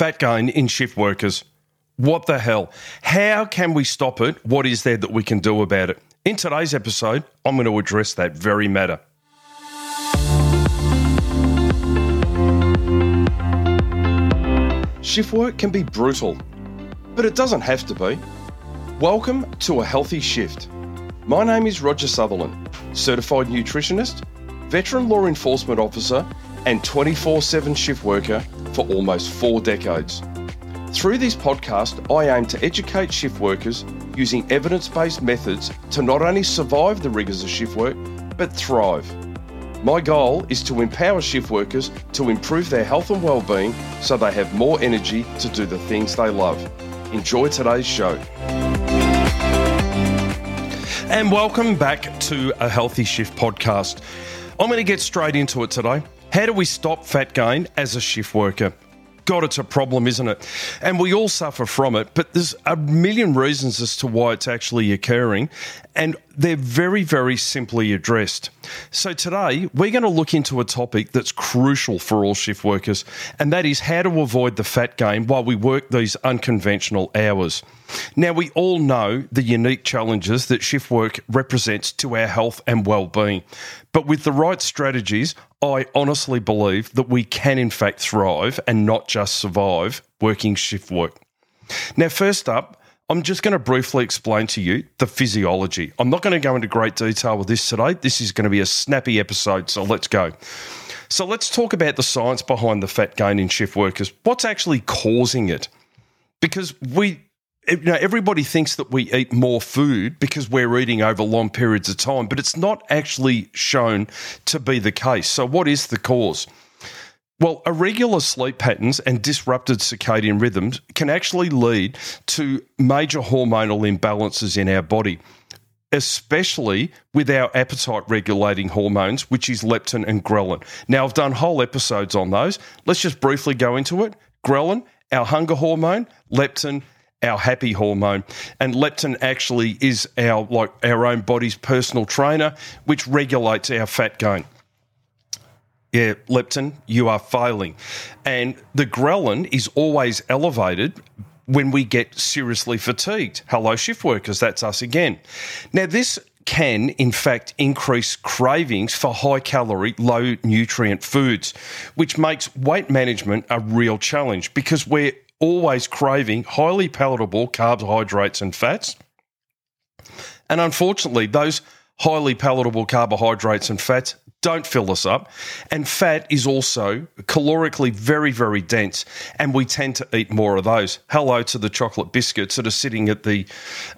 Fat gain in shift workers. What the hell? How can we stop it? What is there that we can do about it? In today's episode, I'm going to address that very matter. Shift work can be brutal, but it doesn't have to be. Welcome to a healthy shift. My name is Roger Sutherland, certified nutritionist, veteran law enforcement officer, and 24 7 shift worker for almost four decades. Through this podcast, I aim to educate shift workers using evidence based methods to not only survive the rigours of shift work, but thrive. My goal is to empower shift workers to improve their health and well-being so they have more energy to do the things they love. Enjoy today's show. And welcome back to a Healthy Shift podcast. I'm going to get straight into it today. How do we stop fat gain as a shift worker? God, it's a problem, isn't it? And we all suffer from it, but there's a million reasons as to why it's actually occurring, and they're very, very simply addressed. So today, we're going to look into a topic that's crucial for all shift workers, and that is how to avoid the fat gain while we work these unconventional hours. Now, we all know the unique challenges that shift work represents to our health and well-being, but with the right strategies, I honestly believe that we can, in fact, thrive and not just survive working shift work. Now, first up, I'm just going to briefly explain to you the physiology. I'm not going to go into great detail with this today. This is going to be a snappy episode, so let's go. So, let's talk about the science behind the fat gain in shift workers. What's actually causing it? Because we you know, everybody thinks that we eat more food because we're eating over long periods of time, but it's not actually shown to be the case. So, what is the cause? Well, irregular sleep patterns and disrupted circadian rhythms can actually lead to major hormonal imbalances in our body, especially with our appetite regulating hormones, which is leptin and ghrelin. Now, I've done whole episodes on those. Let's just briefly go into it. Ghrelin, our hunger hormone, leptin, our happy hormone. And leptin actually is our like our own body's personal trainer, which regulates our fat gain. Yeah, leptin, you are failing. And the ghrelin is always elevated when we get seriously fatigued. Hello, shift workers, that's us again. Now, this can, in fact, increase cravings for high calorie, low nutrient foods, which makes weight management a real challenge because we're always craving highly palatable carbohydrates and fats. And unfortunately, those highly palatable carbohydrates and fats don't fill us up. And fat is also calorically very, very dense, and we tend to eat more of those. Hello to the chocolate biscuits that are sitting at the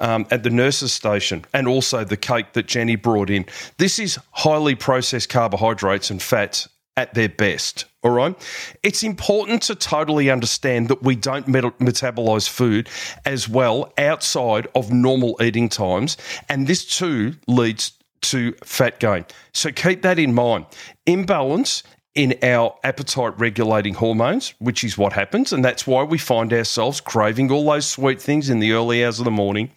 um, at the nurse's station, and also the cake that Jenny brought in. This is highly processed carbohydrates and fats at their best. All right. It's important to totally understand that we don't met- metabolize food as well outside of normal eating times. And this too leads to fat gain. So keep that in mind. Imbalance in our appetite regulating hormones, which is what happens. And that's why we find ourselves craving all those sweet things in the early hours of the morning.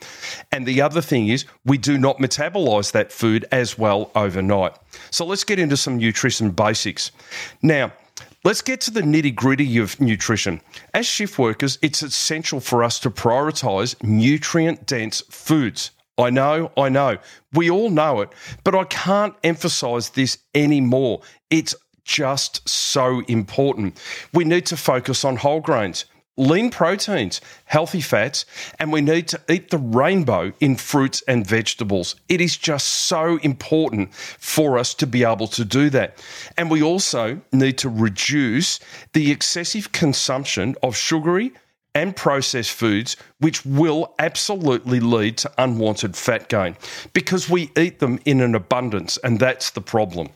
And the other thing is, we do not metabolize that food as well overnight. So let's get into some nutrition basics. Now, Let's get to the nitty gritty of nutrition. As shift workers, it's essential for us to prioritize nutrient dense foods. I know, I know. We all know it, but I can't emphasize this anymore. It's just so important. We need to focus on whole grains, lean proteins, healthy fats, and we need to eat the rainbow in fruits and vegetables. It is just so important for us to be able to do that. And we also need to reduce the excessive consumption of sugary and processed foods, which will absolutely lead to unwanted fat gain because we eat them in an abundance, and that's the problem.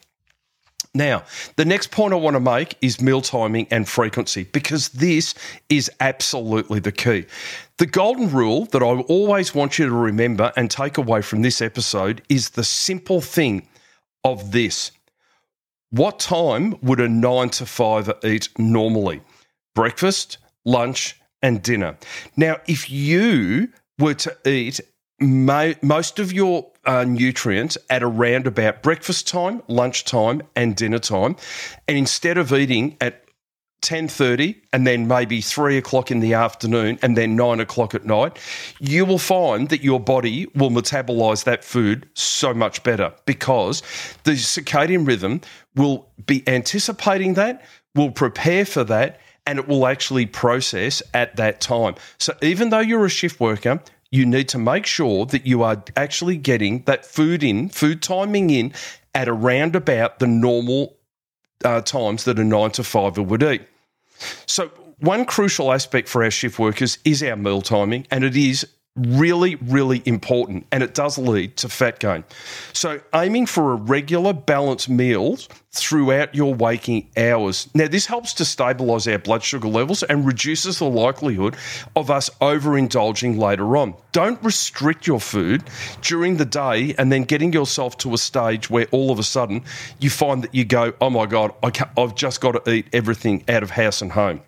Now, the next point I want to make is meal timing and frequency because this is absolutely the key. The golden rule that I always want you to remember and take away from this episode is the simple thing of this. What time would a nine to five eat normally? Breakfast, lunch, and dinner. Now, if you were to eat most of your uh, nutrients at around about breakfast time, lunchtime, and dinner time. And instead of eating at 10.30 and then maybe 3 o'clock in the afternoon and then 9 o'clock at night you will find that your body will metabolize that food so much better because the circadian rhythm will be anticipating that will prepare for that and it will actually process at that time so even though you're a shift worker you need to make sure that you are actually getting that food in food timing in at around about the normal uh, times that a nine to five would eat. So, one crucial aspect for our shift workers is our meal timing, and it is really, really important, and it does lead to fat gain. So, aiming for a regular, balanced meals throughout your waking hours. Now, this helps to stabilize our blood sugar levels and reduces the likelihood of us overindulging later on. Don't restrict your food during the day and then getting yourself to a stage where all of a sudden you find that you go, oh my God, I have just got to eat everything out of house and home.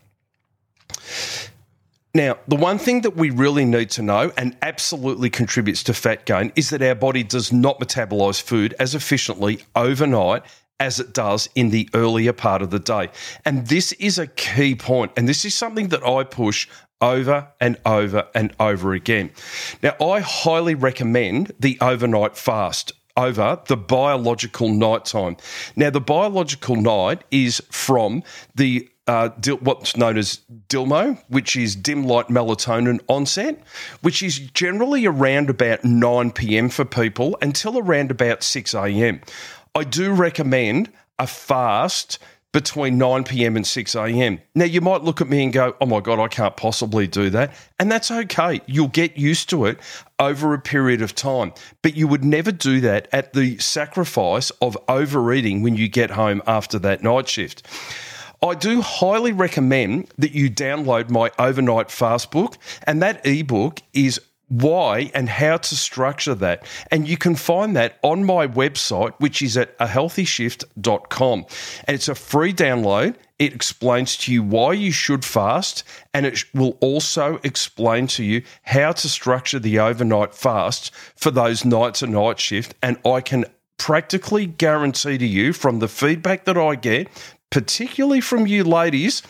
Now, the one thing that we really need to know and absolutely contributes to fat gain is that our body does not metabolize food as efficiently overnight as it does in the earlier part of the day. And this is a key point, and this is something that I push over and over and over again. Now, I highly recommend the overnight fast over the biological night time. Now, the biological night is from the uh, what's known as DILMO, which is dim light melatonin onset, which is generally around about 9 p.m. for people until around about 6 a.m. I do recommend a fast between 9 p.m. and 6 a.m. Now, you might look at me and go, oh my God, I can't possibly do that. And that's okay. You'll get used to it over a period of time. But you would never do that at the sacrifice of overeating when you get home after that night shift. I do highly recommend that you download my overnight fast book, and that ebook is why and how to structure that. And you can find that on my website, which is at ahealthyshift.com. And it's a free download. It explains to you why you should fast, and it will also explain to you how to structure the overnight fast for those nights and night shift. And I can practically guarantee to you from the feedback that I get particularly from you ladies,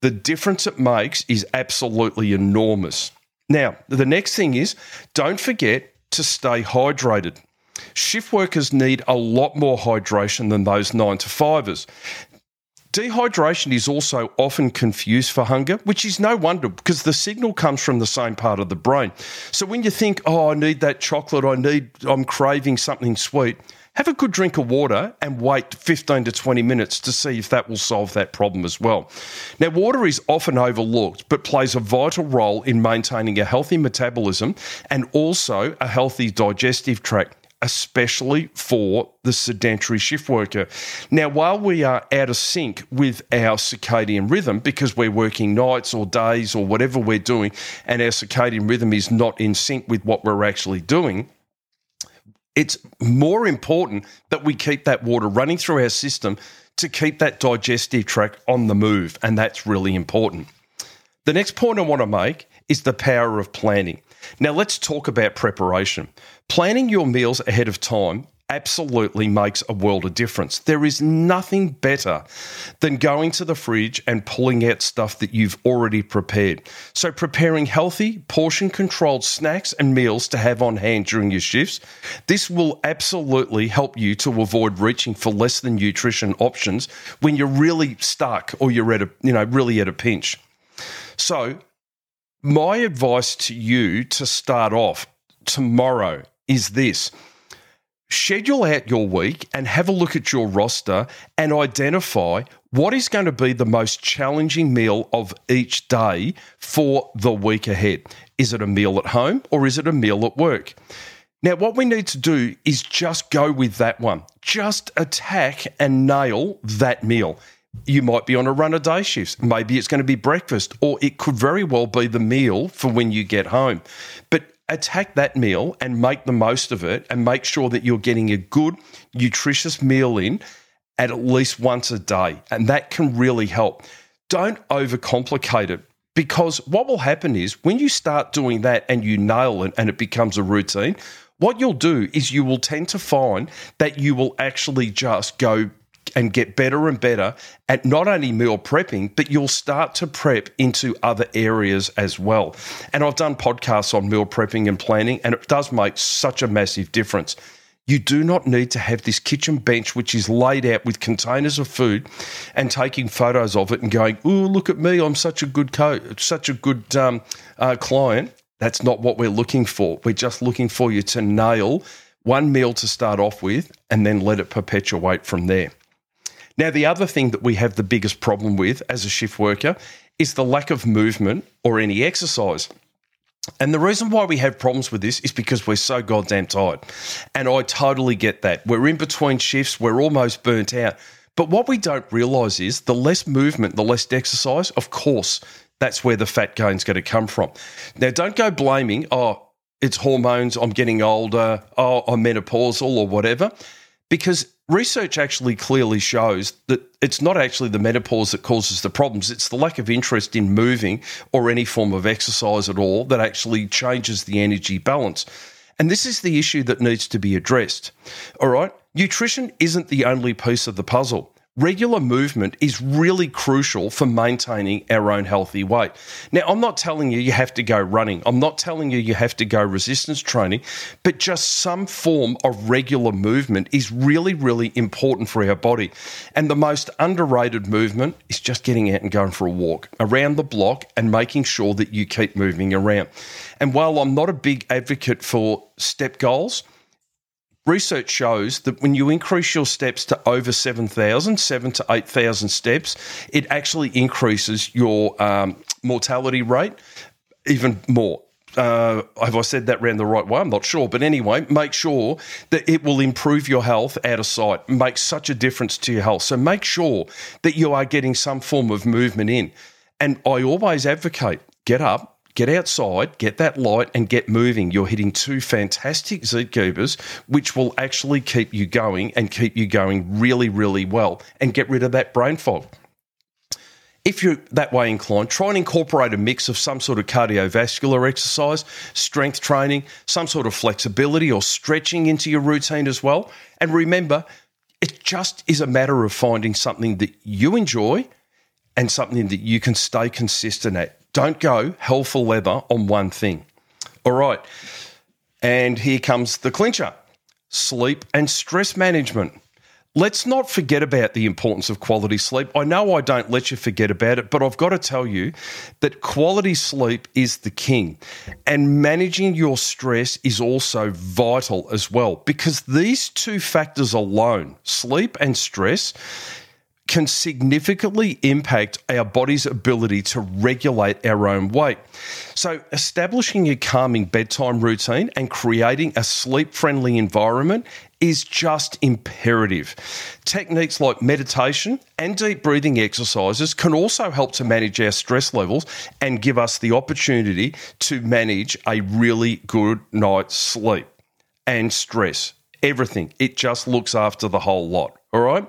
the difference it makes is absolutely enormous. Now, the next thing is don't forget to stay hydrated. Shift workers need a lot more hydration than those nine to fivers. Dehydration is also often confused for hunger, which is no wonder because the signal comes from the same part of the brain. So when you think, oh, I need that chocolate, I need, I'm craving something sweet, have a good drink of water and wait 15 to 20 minutes to see if that will solve that problem as well. Now, water is often overlooked but plays a vital role in maintaining a healthy metabolism and also a healthy digestive tract especially for the sedentary shift worker. Now, while we are out of sync with our circadian rhythm because we're working nights or days or whatever we're doing, and our circadian rhythm is not in sync with what we're actually doing, it's more important that we keep that water running through our system to keep that digestive tract on the move. And that's really important. The next point I want to make is the power of planning. Now, let's talk about preparation. Planning your meals ahead of time absolutely makes a world of difference. There is nothing better than going to the fridge and pulling out stuff that you've already prepared. So, preparing healthy, portion controlled snacks and meals to have on hand during your shifts, this will absolutely help you to avoid reaching for less than nutrition options when you're really stuck or you're at a, you know, really at a pinch. So, my advice to you to start off tomorrow is this schedule out your week and have a look at your roster and identify what is going to be the most challenging meal of each day for the week ahead. Is it a meal at home or is it a meal at work? Now, what we need to do is just go with that one. Just attack and nail that meal. You might be on a run of day shifts. Maybe it's going to be breakfast, or it could very well be the meal for when you get home. But attack that meal and make the most of it and make sure that you're getting a good, nutritious meal in at least once a day. And that can really help. Don't overcomplicate it because what will happen is when you start doing that and you nail it and it becomes a routine, what you'll do is you will tend to find that you will actually just go and get better and better at not only meal prepping, but you'll start to prep into other areas as well. And I've done podcasts on meal prepping and planning, and it does make such a massive difference. You do not need to have this kitchen bench, which is laid out with containers of food, and taking photos of it and going, "Oh, look at me! I'm such a good co- such a good um, uh, client." That's not what we're looking for. We're just looking for you to nail one meal to start off with, and then let it perpetuate from there. Now, the other thing that we have the biggest problem with as a shift worker is the lack of movement or any exercise. And the reason why we have problems with this is because we're so goddamn tired. And I totally get that. We're in between shifts, we're almost burnt out. But what we don't realize is the less movement, the less exercise, of course, that's where the fat gain's going to come from. Now, don't go blaming, oh, it's hormones, I'm getting older, oh, I'm menopausal or whatever, because research actually clearly shows that it's not actually the menopause that causes the problems. It's the lack of interest in moving or any form of exercise at all that actually changes the energy balance. And this is the issue that needs to be addressed. All right. Nutrition isn't the only piece of the puzzle regular movement is really crucial for maintaining our own healthy weight. Now, I'm not telling you you have to go running, I'm not telling you you have to go resistance training, but just some form of regular movement is really, really important for our body. And the most underrated movement is just getting out and going for a walk around the block and making sure that you keep moving around. And while I'm not a big advocate for step goals, research shows that when you increase your steps to over 7,000, 7 to 8,000 steps, it actually increases your um, mortality rate even more. Uh, have I said that round the right way? I'm not sure. But anyway, make sure that it will improve your health out of sight, makes such a difference to your health. So make sure that you are getting some form of movement in. And I always advocate get up, get outside, get that light, and get moving. You're hitting two fantastic Zeitgebers, which will actually keep you going and keep you going really, really well and get rid of that brain fog. If you're that way inclined, try and incorporate a mix of some sort of cardiovascular exercise, strength training, some sort of flexibility or stretching into your routine as well. And remember, it just is a matter of finding something that you enjoy and something that you can stay consistent at. Don't go hell for leather on one thing. All right. And here comes the clincher sleep and stress management. Let's not forget about the importance of quality sleep. I know I don't let you forget about it, but I've got to tell you that quality sleep is the king. And managing your stress is also vital as well, because these two factors alone, sleep and stress, can significantly impact our body's ability to regulate our own weight. So, establishing a calming bedtime routine and creating a sleep friendly environment is just imperative. Techniques like meditation and deep breathing exercises can also help to manage our stress levels and give us the opportunity to manage a really good night's sleep and stress. Everything. It just looks after the whole lot. All right.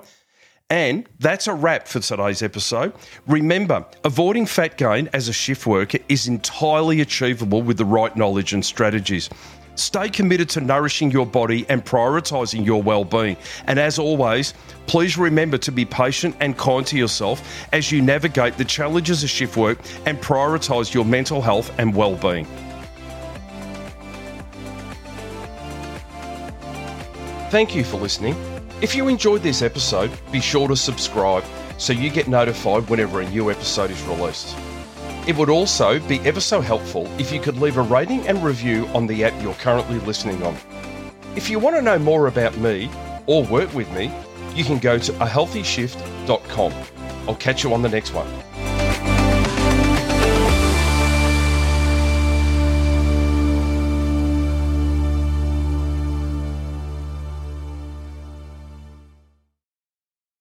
And that's a wrap for today's episode. Remember, avoiding fat gain as a shift worker is entirely achievable with the right knowledge and strategies. Stay committed to nourishing your body and prioritizing your well being. And as always, please remember to be patient and kind to yourself as you navigate the challenges of shift work and prioritize your mental health and well being. Thank you for listening. If you enjoyed this episode, be sure to subscribe so you get notified whenever a new episode is released. It would also be ever so helpful if you could leave a rating and review on the app you're currently listening on. If you want to know more about me or work with me, you can go to ahealthyshift.com. I'll catch you on the next one.